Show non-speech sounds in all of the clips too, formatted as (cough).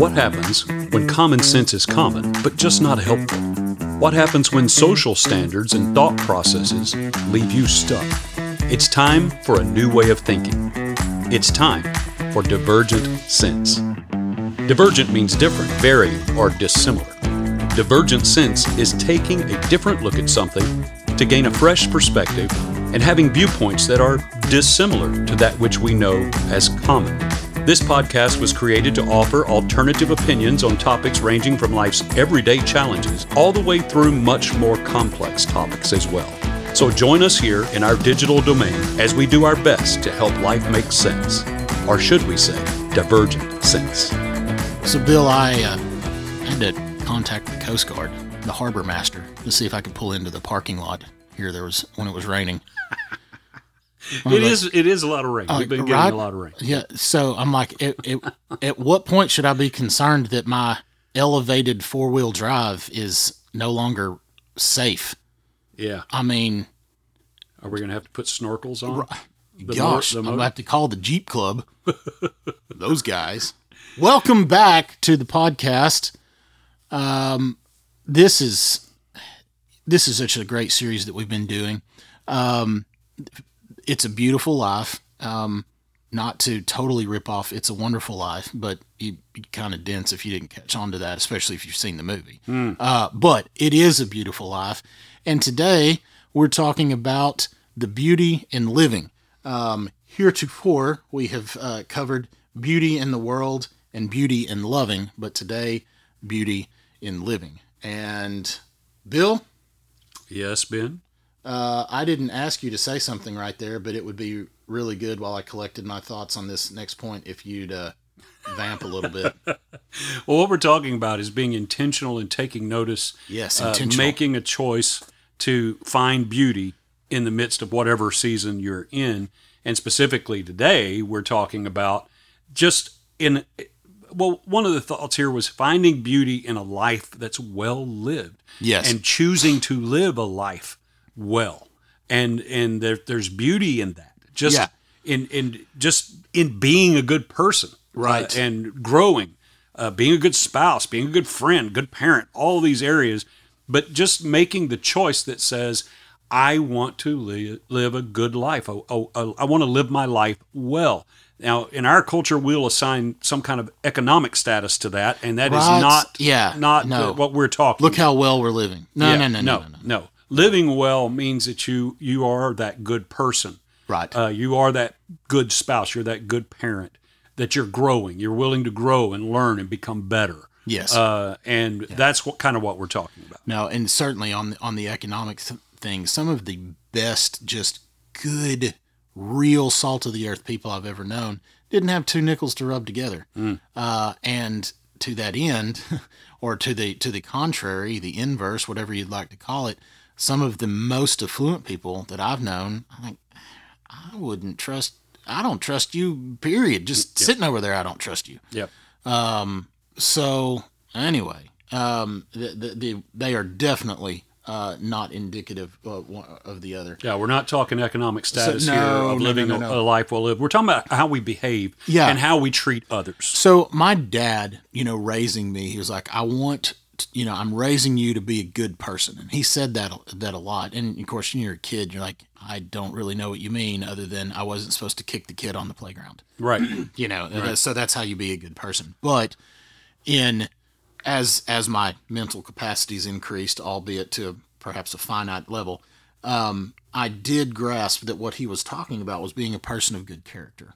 What happens when common sense is common, but just not helpful? What happens when social standards and thought processes leave you stuck? It's time for a new way of thinking. It's time for divergent sense. Divergent means different, varying, or dissimilar. Divergent sense is taking a different look at something to gain a fresh perspective and having viewpoints that are dissimilar to that which we know as common. This podcast was created to offer alternative opinions on topics ranging from life's everyday challenges all the way through much more complex topics as well. So join us here in our digital domain as we do our best to help life make sense. Or should we say, divergent sense. So, Bill, I uh, had to contact the Coast Guard, the harbor master, to see if I could pull into the parking lot here. There was when it was raining. It is it is a lot of rain. Uh, We've been getting right? a lot of rain. Yeah. So I'm like, it, it, at what point should I be concerned that my elevated four wheel drive is no longer safe? Yeah. I mean, Are we going to have to put snorkels on? The gosh, I'm about to call the Jeep Club. (laughs) Those guys. Welcome back to the podcast. Um, this is this is such a great series that we've been doing. Um, it's a beautiful life. Um, not to totally rip off "It's a Wonderful Life," but you'd be kind of dense if you didn't catch on to that, especially if you've seen the movie. Uh, but it is a beautiful life, and today we're talking about the beauty in living. Um, heretofore, we have uh, covered beauty in the world and beauty in loving, but today, beauty in living. And Bill, yes, Ben. Uh, I didn't ask you to say something right there, but it would be really good while I collected my thoughts on this next point if you'd uh, vamp a little bit. (laughs) Well, what we're talking about is being intentional and taking notice. Yes, uh, intentional. making a choice to find beauty in the midst of whatever season you're in. And specifically today, we're talking about just in. Well, one of the thoughts here was finding beauty in a life that's well lived. Yes. And choosing to live a life well. And and there, there's beauty in that. Just Yeah. in in just in being a good person. Right. uh, and growing, uh, being a good spouse, being a good friend, good parent, all these areas, but just making the choice that says, I want to live, live a good life. I, I, I want to live my life well. Now, in our culture, we'll assign some kind of economic status to that, and that is Right. not Yeah. not No. uh, what we're talking. Look how well we're living. No, Yeah, no, no, no, no, no, no. Living well means that you you are that good person. Right. Uh, you are that good spouse. You're that good parent. That you're growing. You're willing to grow and learn and become better. yes. Uh, and that's what kind of what we're talking about. No, and certainly on the, on the economic th- thing, some of the best, just good, real salt of the earth people I've ever known didn't have two nickels to rub together. Uh, and to that end, (laughs) or to the to the contrary, the inverse, whatever you'd like to call it, some of the most affluent people that I've known, I think I wouldn't trust. I don't trust you. Period. Just sitting over there, I don't trust you. Yep. So anyway, um, the, the, the, they are definitely uh, not indicative of, one- of the other. Yeah, we're not talking economic status no, here of no, living no, a-. A, life well lived. We're talking about how we behave Yeah. and how we treat others. So my dad, you know, raising me, he was like, "I want, you know, I'm raising you to be a good person," and he said that that a lot. And of course, when you're a kid, you're like, "I don't really know what you mean," other than I wasn't supposed to kick the kid on the playground. Right. (clears throat) you know that- so that's how you be a good person but in as as my mental capacities increased albeit to perhaps a finite level um, i did grasp that what he was talking about was being a person of good character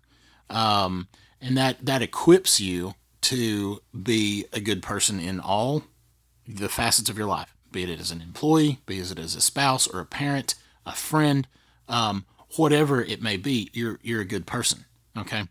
um, and that that equips you to be a good person in all the facets of your life be it as an employee be it as a spouse or a parent a friend um, whatever it may be you're you're a good person okay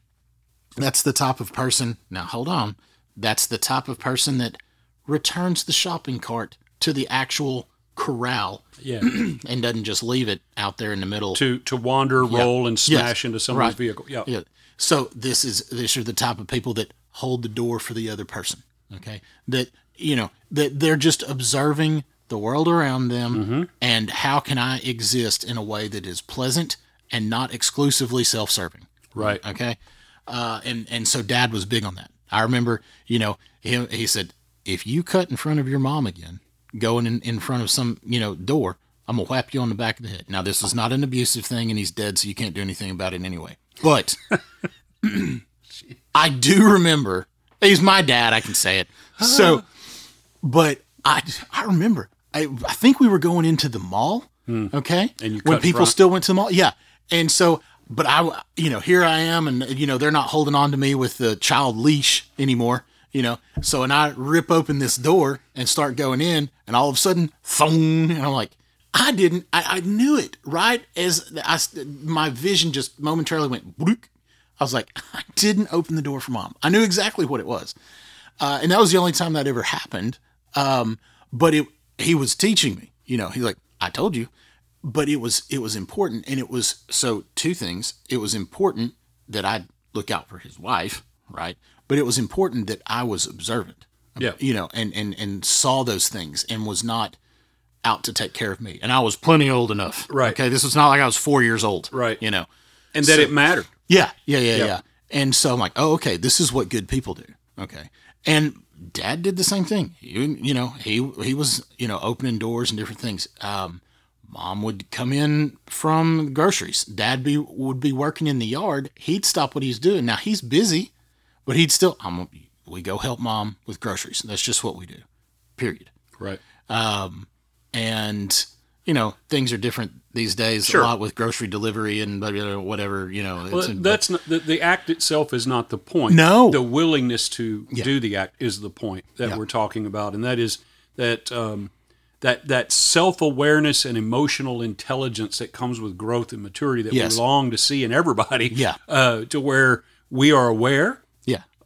that's the type of person. Now, hold on. That's the type of person that returns the shopping cart to the actual corral Yeah. (clears throat) and doesn't just leave it out there in the middle. to to wander, roll, and smash into someone's Right. vehicle. Yeah. Yeah. So this is these are the type of people that hold the door for the other person. Okay. That you know that they're just observing the world around them and how can I exist in a way that is pleasant and not exclusively self-serving. Right. Okay. Uh, and and so dad was big on that. I remember, you know, he, he said, if you cut in front of your mom again, going in, in front of some, you know, door, I'm gonna whap you on the back of the head. Now, this is not an abusive thing, and he's dead, so you can't do anything about it anyway. But (laughs) (clears throat) I do remember he's my dad. I can say it. So, but I I remember. I I think we were going into the mall. Okay, And you when people front. still went to the mall. Yeah, and so. But I, you know, here I am, and you know, they're not holding on to me with the child leash anymore, you know. So, and I rip open this door and start going in, and all of a sudden, phone, and I'm like, I didn't, I, I knew it right as I, my vision just momentarily went. bloop. I was like, (laughs) I didn't open the door for mom. I knew exactly what it was, uh, and that was the only time that ever happened. Um, but it, he was teaching me, you know. He's like, I told you, but it was it was important, and it was so two things. It was important that I look out for his wife, right? But it was important that I was observant, Yeah. you know, and and and saw those things and was not out to take care of me. And I was plenty old enough, Right. Okay, this was not like I was four years old, Right. You know, And that it mattered. yeah, yeah, yeah, Yeah. yeah. And so I'm like, oh, okay, this is what good people do. Okay. And dad did the same thing. You, you know, he he was, you know, opening doors and different things. Um, mom would come in from groceries. Dad be would be working in the yard. He'd stop what he's doing. Now he's busy, but he'd still I'm, we go help mom with groceries. That's just what we do. Period Right. and you know things are different these days Sure. a lot with grocery delivery and blah, blah, blah, whatever you know Well, it's- that's not, the, the act itself is not the point. No. the willingness to do the act is the point that Yeah. we're talking about, and that is that um, that that self awareness and emotional intelligence that comes with growth and maturity that Yes. we long to see in everybody. Yeah. uh, to where we are aware yeah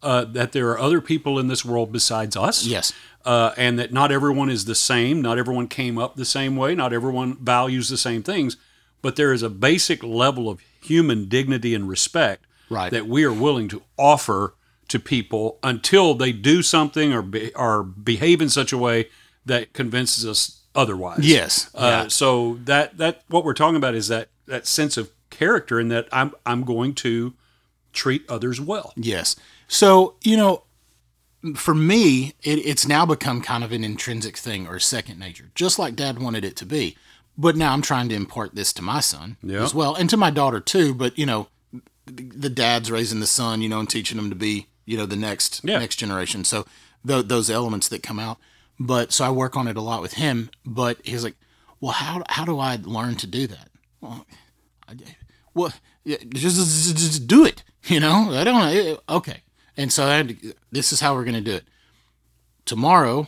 uh, that there are other people in this world besides us. yes uh, and that not everyone is the same. Not everyone came up the same way. Not everyone values the same things. But there is a basic level of human dignity and respect Right. that we are willing to offer to people until they do something or be, or behave in such a way that convinces us otherwise. Yes. Uh, Yeah. So that that what we're talking about is that that sense of character and that I'm I'm going to treat others well. yes so you know for me it, it's now become kind of an intrinsic thing or second nature just like dad wanted it to be but now i'm trying to impart this to my son Yeah. as well and to my daughter too but you know the dad's raising the son you know and teaching him to be you know the next Yeah. next generation so th- those elements that come out but so i work on it a lot with him but he's like well how, how do i learn to do that well I, well yeah, just, just, just do it (laughs) you know? I don't know okay. And so I had to, this is how we're going to do it. Tomorrow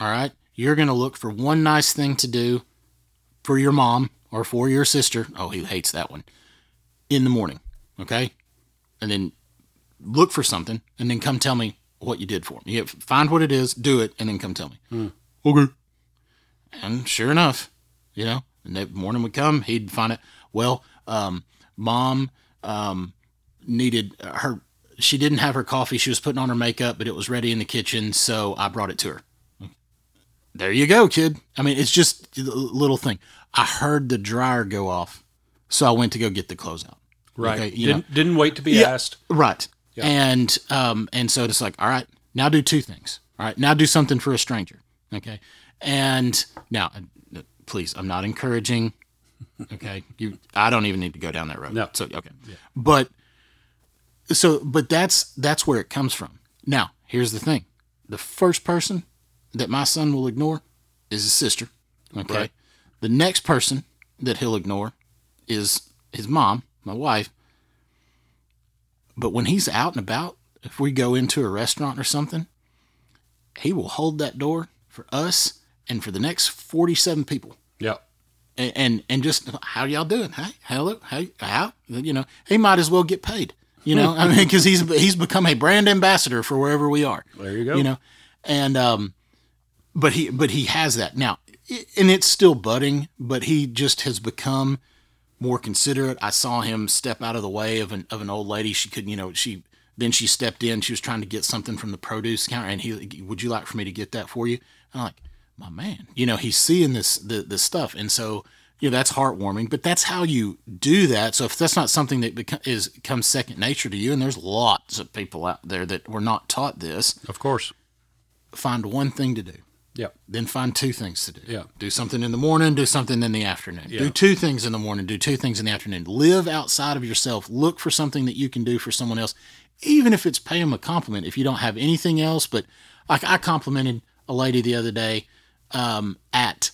all right you're going to look for one nice thing to do for your mom or for your sister. Oh he hates that one. In the morning okay? And then look for something and then come tell me what you did for me. You find what it is do it and then come tell me. Okay. And sure enough you know and the morning would come he'd find it. Well um, mom um, needed her she didn't have her coffee she was putting on her makeup but it was ready in the kitchen so i brought it to her there you go kid i mean it's just a little thing i heard the dryer go off so i went to go get the clothes out Right. Okay, you didn't, didn't wait to be Yeah. asked. Right. Yeah. And um and so it's like, all right, now do two things. All right, now do something for a stranger. Okay. And now, uh, please, I'm not encouraging. Okay, you. I don't even need to go down that road. No. So okay. yeah. But so, but that's that's where it comes from. Now, here's the thing: the first person that my son will ignore is his sister. Okay. Right. The next person that he'll ignore is his mom, my wife. But when he's out and about, if we go into a restaurant or something, he will hold that door for us and for the next 47 people. Yeah. And and, and just how y'all doing? Hey, hello, hey, how? You know, he might as well get paid. You know, I mean, because he's he's become a brand ambassador for wherever we are. There you go. You know, and um, but he but he has that now, and it's still budding. But he just has become more considerate. I saw him step out of the way of an of an old lady. She couldn't, you know, she then she stepped in. She was trying to get something from the produce counter, and he, would you like for me to get that for you? And I'm like, my man, you know, he's seeing this the this stuff, and so you know that's heartwarming. But that's how you do that. So if that's not something that is becomes second nature to you, and there's lots of people out there that were not taught this, Of course. find one thing to do. Yeah. Then find two things to do. Yeah. Do something in the morning, do something in the afternoon. Yeah. Do two things in the morning, do two things in the afternoon. Live outside of yourself. Look for something that you can do for someone else, even if it's pay them a compliment. If you don't have anything else, but like I complimented a lady the other day um, at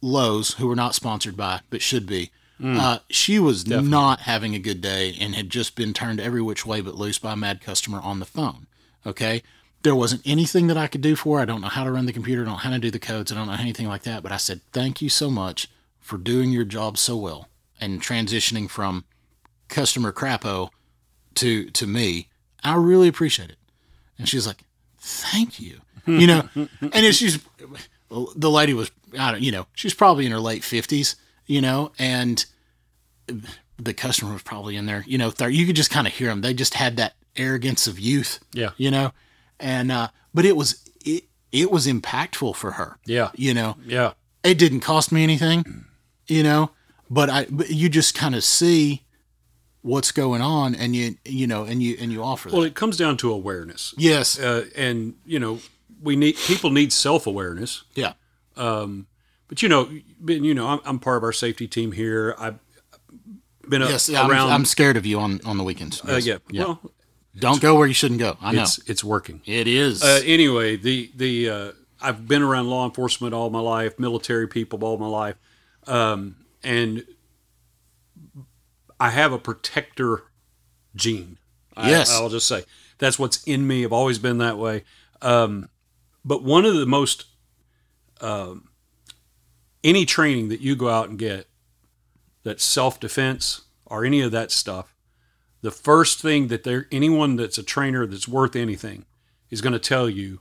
Lowe's, who were not sponsored by, but should be. Uh, she was not having a good day and had just been turned every which way but loose by a mad customer on the phone. Okay. There wasn't anything that I could do for her. I don't know how to run the computer. I don't know how to do the codes. I don't know anything like that. But I said, thank you so much for doing your job so well and transitioning from customer crapo to, to me. I really appreciate it. And she's like, thank you. You know, (laughs) and it's, she's, the lady was, I don't, you know, she's probably in her late fifties, you know, and the customer was probably in there, you know, you could just kind of hear them. They just had that arrogance of youth, Yeah. you know, and, uh, but it was, it, it was impactful for her, Yeah. you know, Yeah. it didn't cost me anything, you know, but I, but you just kind of see what's going on and you, you know, and you, and you offer that. Well, it comes down to awareness. yes. Uh, and, you know, we need, people need self awareness. yeah. But, you know, ben, you know, I'm, I'm part of our safety team here. I've been a, Yes. I'm, around. I'm scared of you on, on the weekends. uh, Yes. yeah. Well, Don't go where you shouldn't go. I know. it's, it's working. It is. Uh, anyway, the the uh, I've been around law enforcement all my life, military people all my life, um, and I have a protector gene. I- Yes. I'll just say that's what's in me. I've always been that way. Um, but one of the most um, any training that you go out and get that's self defense or any of that stuff, the first thing that there anyone that's a trainer that's worth anything is going to tell you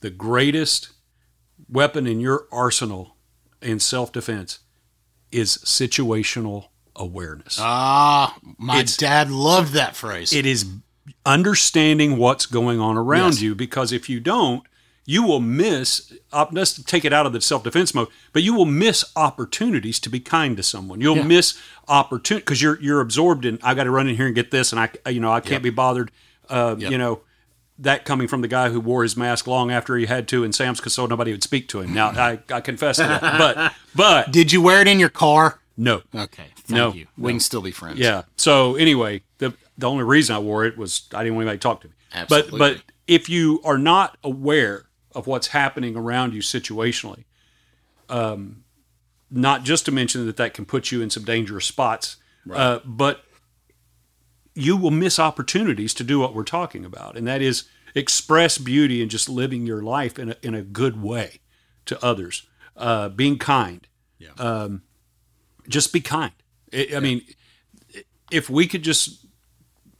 the greatest weapon in your arsenal in self defense is situational awareness. ah, my it's- dad loved that phrase. it is understanding what's going on around Yes. you because if you don't, you will miss. Let's take it out of the self defense mode, but you will miss opportunities to be kind to someone. You'll Yeah. miss opportunity because you're you're absorbed in. I got to run in here and get this, and I you know I can't be bothered. Uh, You know that coming from the guy who wore his mask long after he had to in Sam's because so nobody would speak to him. Now I, I confess to that, (laughs) but but Did you wear it in your car? no, Okay. Thank No, you. We can still be friends. yeah. So anyway, the the only reason I wore it was I didn't want anybody to talk to me. Absolutely. But but if you are not aware of what's happening around you situationally, um, not just to mention that that can put you in some dangerous spots, uh, but you will miss opportunities to do what we're talking about, and that is express beauty and just living your life in a, in a good way to others, uh, being kind. Um, just be kind. I I mean, if we could just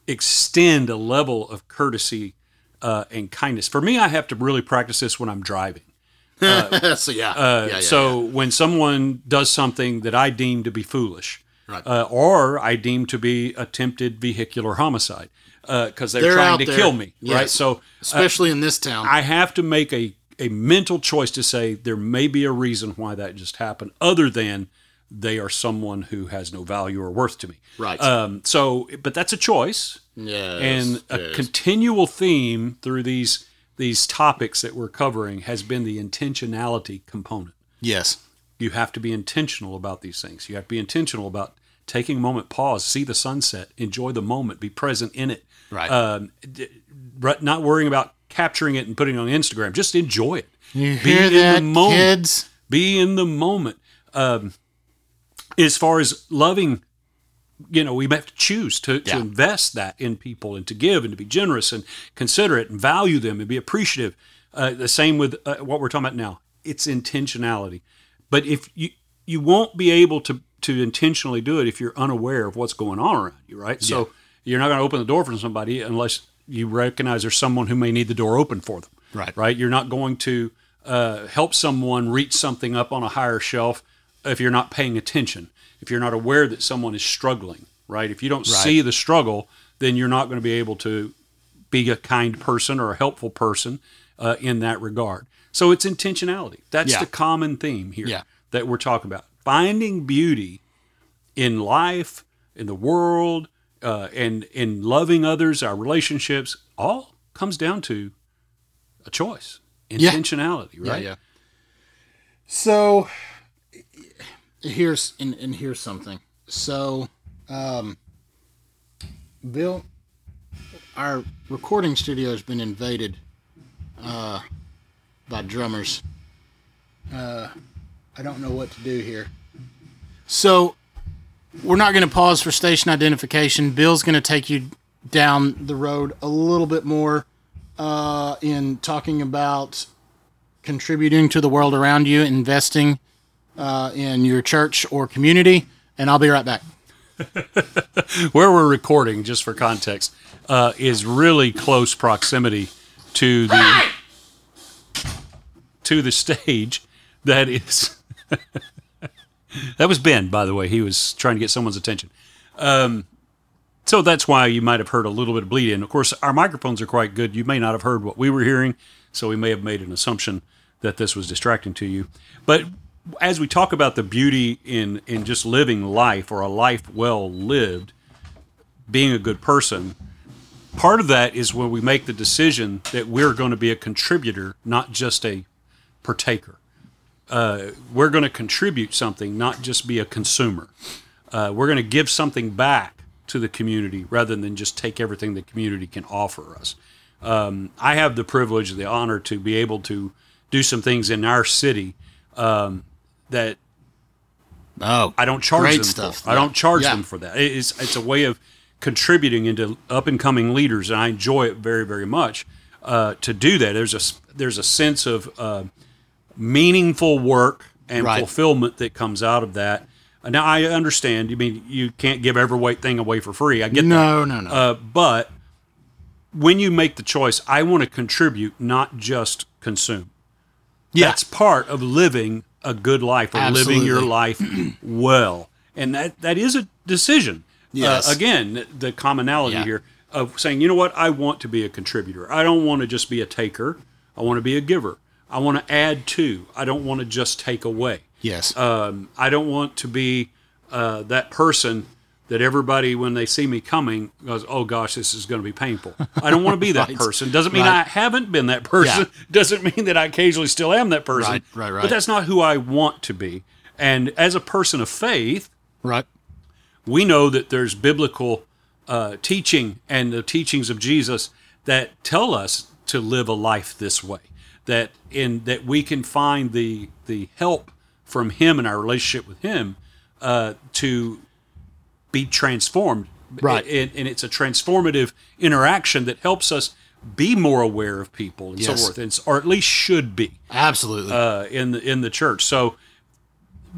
extend a level of courtesy uh, and kindness. For me, I have to really practice this when I'm driving. (laughs) so yeah. Uh, yeah, yeah, so when someone does something that I deem to be foolish, Right. uh, or I deem to be attempted vehicular homicide, because they're, They're trying to there. kill me, Yes. right? So especially in this town. I have to make a, a mental choice to say there may be a reason why that just happened, other than they are someone who has no value or worth to me. Right. Um, so, but that's a choice yes. and a yes. continual theme through these these topics that we're covering has been the intentionality component. yes. You have to be intentional about these things. You have to be intentional about taking a moment, pause, see the sunset, enjoy the moment, be present in it. Right. Um, not worrying about capturing it and putting it on Instagram. Just enjoy it. You be here in that, the moment. kids? Be in the moment. Um, as far as loving, you know, we have to choose to, to Yeah. invest that in people and to give and to be generous and considerate and value them and be appreciative. Uh, the same with uh, what we're talking about now. It's intentionality. But if you you won't be able to to intentionally do it if you're unaware of what's going on around you, right? So you're not going to open the door for somebody unless you recognize there's someone who may need the door open for them. Right. Right. You're not going to uh, help someone reach something up on a higher shelf if you're not paying attention. If you're not aware that someone is struggling, right? If you don't see the struggle, then you're not going to be able to be a kind person or a helpful person uh, in that regard. So it's intentionality. That's Yeah. the common theme here Yeah. that we're talking about. finding beauty in life, in the world, uh, and in loving others, our relationships, all comes down to a choice, Yeah. intentionality, right? Yeah, yeah. So here's and, and here's something. So, um, Bill, our recording studio has been invaded uh, by drummers. Uh, I don't know what to do here. So we're not going to pause for station identification. Bill's going to take you down the road a little bit more uh, in talking about contributing to the world around you, investing uh, in your church or community, and I'll be right back. (laughs) Where we're recording, just for context, uh, is really close proximity to the to the stage that is. (laughs) that was Ben, by the way. He was trying to get someone's attention. Um, so that's why you might have heard a little bit of bleed in. Of course, our microphones are quite good. You may not have heard what we were hearing, so we may have made an assumption that this was distracting to you. But as we talk about the beauty in in just living life or a life well lived, being a good person, part of that is when we make the decision that we're going to be a contributor, not just a partaker. Uh, we're going to contribute something, not just be a consumer. Uh, we're going to give something back to the community rather than just take everything the community can offer us. Um, I have the privilege, the honor to be able to do some things in our city um, that Oh, I don't charge them stuff. for. I don't charge Yeah. them for that. It's it's a way of contributing into up and coming leaders, and I enjoy it very very much uh, to do that. There's a there's a sense of uh, meaningful work and Right. fulfillment that comes out of that. Uh, Now I understand. You mean you can't give every white thing away for free? I get that. no, no, no. Uh, but when you make the choice, I want to contribute, not just consume. yeah, That's part of living a good life or living your life (clears throat) well. And that, that is a decision. Yes. Uh, again, the commonality Yeah. here of saying, you know what, I want to be a contributor. I don't want to just be a taker. I want to be a giver. I want to add to. I don't want to just take away. yes, Um, I don't want to be uh, that person that everybody, when they see me coming, goes, "Oh gosh, this is going to be painful." I don't want to be that (laughs) Right. person. Doesn't mean Right. I haven't been that person. (laughs) Doesn't mean that I occasionally still am that person. Right, right, right. But that's not who I want to be. And as a person of faith, right, we know that there's biblical uh, teaching and the teachings of Jesus that tell us to live a life this way. That in that we can find the the help from Him and our relationship with Him uh, to be transformed. Right. And, and it's a transformative interaction that helps us be more aware of people and Yes. so forth, and, or at least should be absolutely. uh, in the in the church. So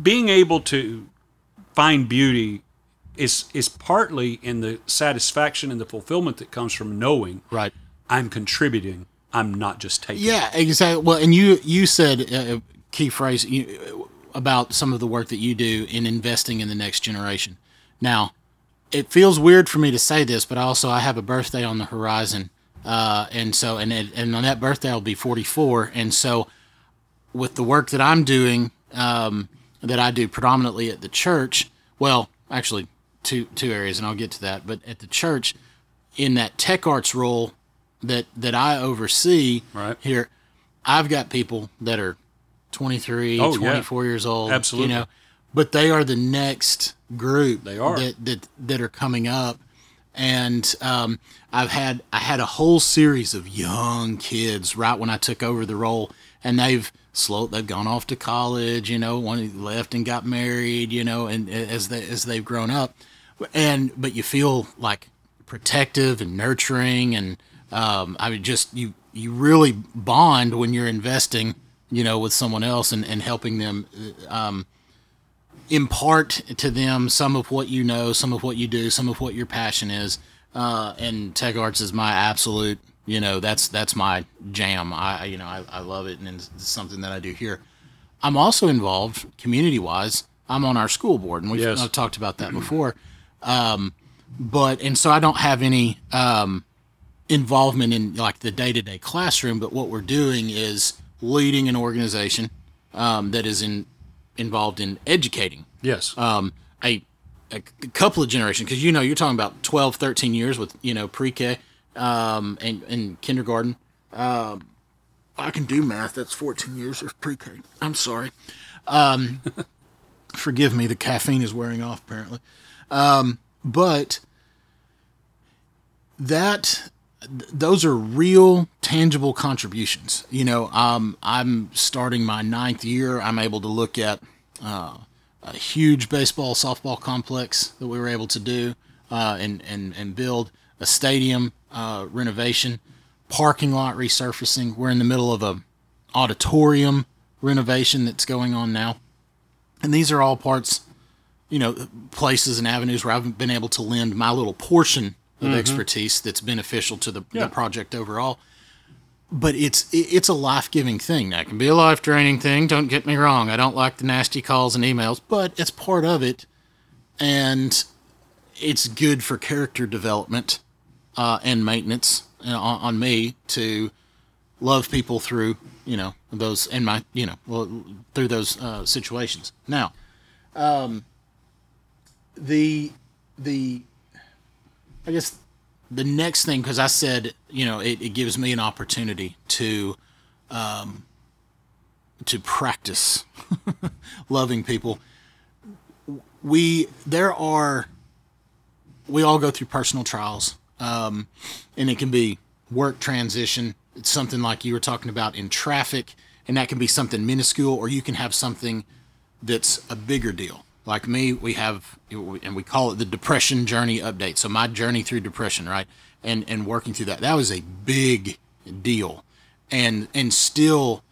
being able to find beauty is is partly in the satisfaction and the fulfillment that comes from knowing right. I'm contributing. I'm not just taking. Yeah, exactly. Well, and you you said uh, a key phrase you, about some of the work that you do in investing in the next generation. Now, it feels weird for me to say this, but also I have a birthday on the horizon, uh, and so and it, and on that birthday I'll be 44, and so with the work that I'm doing, um, that I do predominantly at the church. Well, actually, two two areas, and I'll get to that. But at the church, in that tech arts role that that I oversee Right. here, I've got people that are 23, Oh, yeah. 24 years old. Absolutely. You know, but they are the next group. They are. that that that are coming up. And um, I've had I had a whole series of young kids right when I took over the role, and they've slow they've gone off to college. You know, one left and got married. You know, and as they as they've grown up, and but you feel like protective and nurturing, and um, I mean, just you you really bond when you're investing. You know, with someone else and, and helping them um, impart to them some of what you know, some of what you do, some of what your passion is. Uh, and tech arts is my absolute, you know, that's that's my jam. I you know I, I love it, and it's something that I do here. I'm also involved community wise. I'm on our school board, and we've Yes. I've talked about that before. Um, but and so I don't have any um, involvement in like the day to day classroom. But what we're doing is leading an organization um, that is in involved in educating. Yes. um, a, a couple of generations because you know you're talking about 12 13 years with you know pre-k um, and, and kindergarten. Um, i can do math. That's 14 years of pre-k. I'm sorry. Um, (laughs) forgive me. The caffeine is wearing off apparently. Um, but that th- those are real tangible contributions. You know um, i'm starting my ninth year. I'm able to look at uh, a huge baseball softball complex that we were able to do uh, and, and, and build a stadium uh, renovation parking lot resurfacing. We're in the middle of a auditorium renovation that's going on now. And these are all parts you know places and avenues where i've been able to lend my little portion of expertise that's beneficial to the, Yeah. the project overall but it's it's a life giving thing. That can be a life draining thing. Don't get me wrong. I don't like the nasty calls and emails, but it's part of it, and it's good for character development uh, and maintenance uh, on, on me to love people through you know those and my you know well through those uh, situations. Now, um, the the I guess the next thing because I said you know it, it gives me an opportunity to um, to practice (laughs) loving people. We there are we all go through personal trials, um, and it can be work transition. It's something like you were talking about in traffic, and that can be something minuscule, or you can have something that's a bigger deal. Like me, we have, and we call it the depression journey update. So my journey through depression, right, and and working through that, that was a big deal, and and still,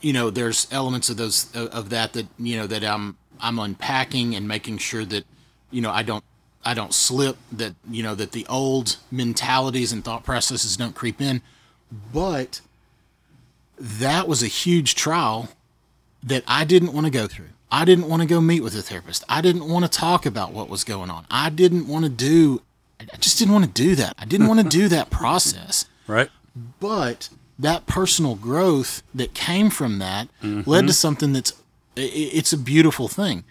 you know, there's elements of those of, that that you know that I'm I'm unpacking and making sure that, you know, I don't I don't slip that you know that the old mentalities and thought processes don't creep in, but that was a huge trial that I didn't want to go through. I didn't want to go meet with a therapist. I didn't want to talk about what was going on. I didn't want to do I just didn't want to do that. I didn't want to do that process. (laughs) right. But that personal growth that came from that led to mm-hmm. something that's it's a beautiful thing.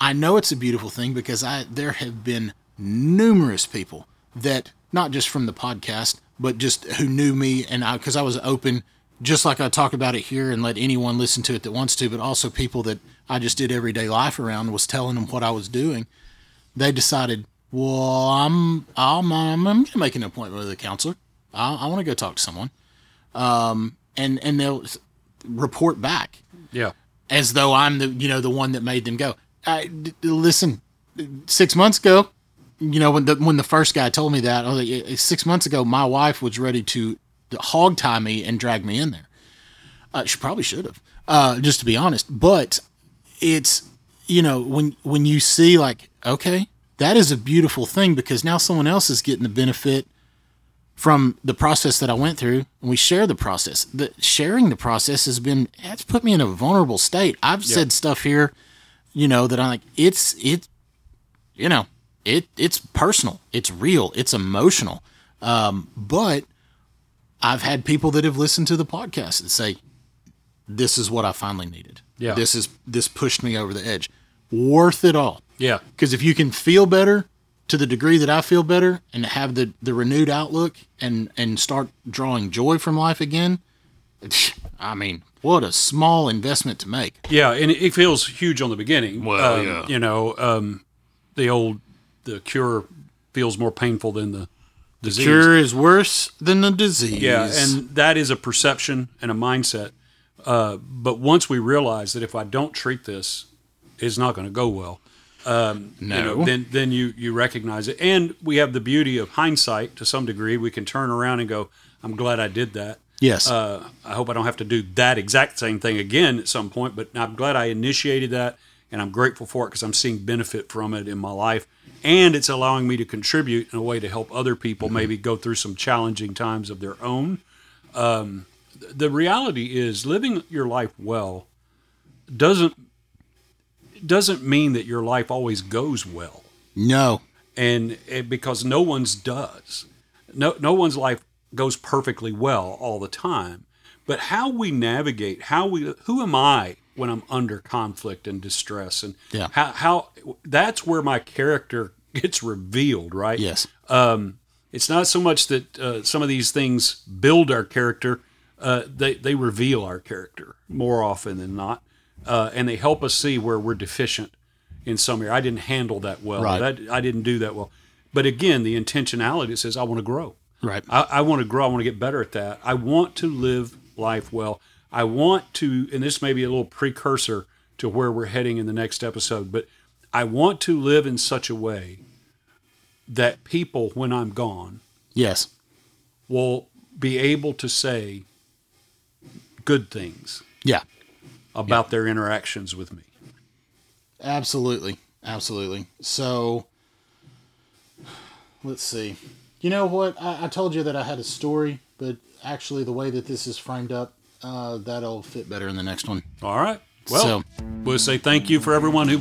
I know it's a beautiful thing because I there have been numerous people that not just from the podcast, but just who knew me and I because I was open, just like I talk about it here and let anyone listen to it that wants to, but also people that I just did everyday life around was telling them what I was doing. They decided, well, I'm I'm I'm, I'm gonna make an appointment with a counselor. I, I want to go talk to someone, um, and and they'll report back Yeah. as though I'm the you know the one that made them go. I, d- listen, six months ago, you know when the when the first guy told me that, like, "Eh, six months ago, my wife was ready to hog tie me and drag me in there. Uh, she probably should have, uh, just to be honest. But it's you know when when you see like okay, that is a beautiful thing because now someone else is getting the benefit from the process that I went through, and we share the process. The sharing the process has been it's put me in a vulnerable state. I've said stuff here, you know, that I'm like it's it, you know, it it's personal, it's real, it's emotional. Um, but I've had people that have listened to the podcast and say, "This is what I finally needed. Yeah. this is this pushed me over the edge. Worth it all." Yeah. Because if you can feel better to the degree that I feel better and have the, the renewed outlook and, and start drawing joy from life again, I mean, what a small investment to make. Yeah, and it it feels huge on the beginning. Well, Um, yeah. You know, um, the old the cure feels more painful than the disease. Cure is worse than the disease. Yeah, and that is a perception and a mindset. Uh, but once we realize that if I don't treat this, it's not going to go well. Um, you know, No. then then you you recognize it, and we have the beauty of hindsight to some degree. We can turn around and go, "I'm glad I did that." yes, Uh, I hope I don't have to do that exact same thing again at some point, but I'm glad I initiated that and I'm grateful for it because I'm seeing benefit from it in my life. And it's allowing me to contribute in a way to help other people maybe go through some challenging times of their own. Um, th- the reality is living your life well doesn't doesn't mean that your life always goes well. No, and it, because no one's does. No no one's life goes perfectly well all the time. But how we navigate how we who am i when I'm under conflict and distress, and Yeah. how how that's where my character gets revealed, right? Yes. Um, it's not so much that uh, some of these things build our character; uh, they they reveal our character more often than not, uh, and they help us see where we're deficient in some area. I didn't handle that well. Right. That, I didn't do that well. But again, the intentionality says I want to grow. Right. I, I want to grow. I want to get better at that. I want to live life well. I want to, and this may be a little precursor to where we're heading in the next episode, but I want to live in such a way that people, when I'm gone, Yes. will be able to say good things Yeah. about their interactions with me. Absolutely. Absolutely. So let's see. You know what? I, I told you that I had a story, but actually, the way that this is framed up, uh, that'll fit better in the next one. All right. Well, So- we'll say thank you for everyone who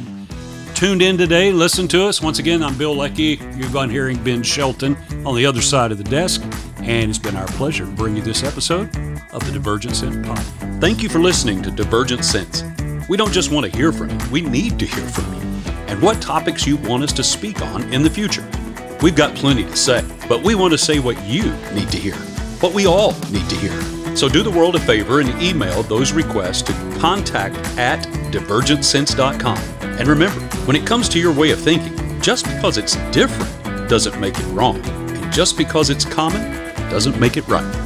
tuned in today, listened to us. Once again, I'm Bill Leckie. You've been hearing Ben Shelton on the other side of the desk, and it's been our pleasure to bring you this episode of the Divergent Sense Pod. Thank you for listening to Divergent Sense. We don't just want to hear from you, we need to hear from you and what topics you want us to speak on in the future. We've got plenty to say, but we want to say what you need to hear, what we all need to hear. So do the world a favor and email those requests to contact at divergentsense.com. And remember, when it comes to your way of thinking, just because it's different doesn't make it wrong. And just because it's common doesn't make it right.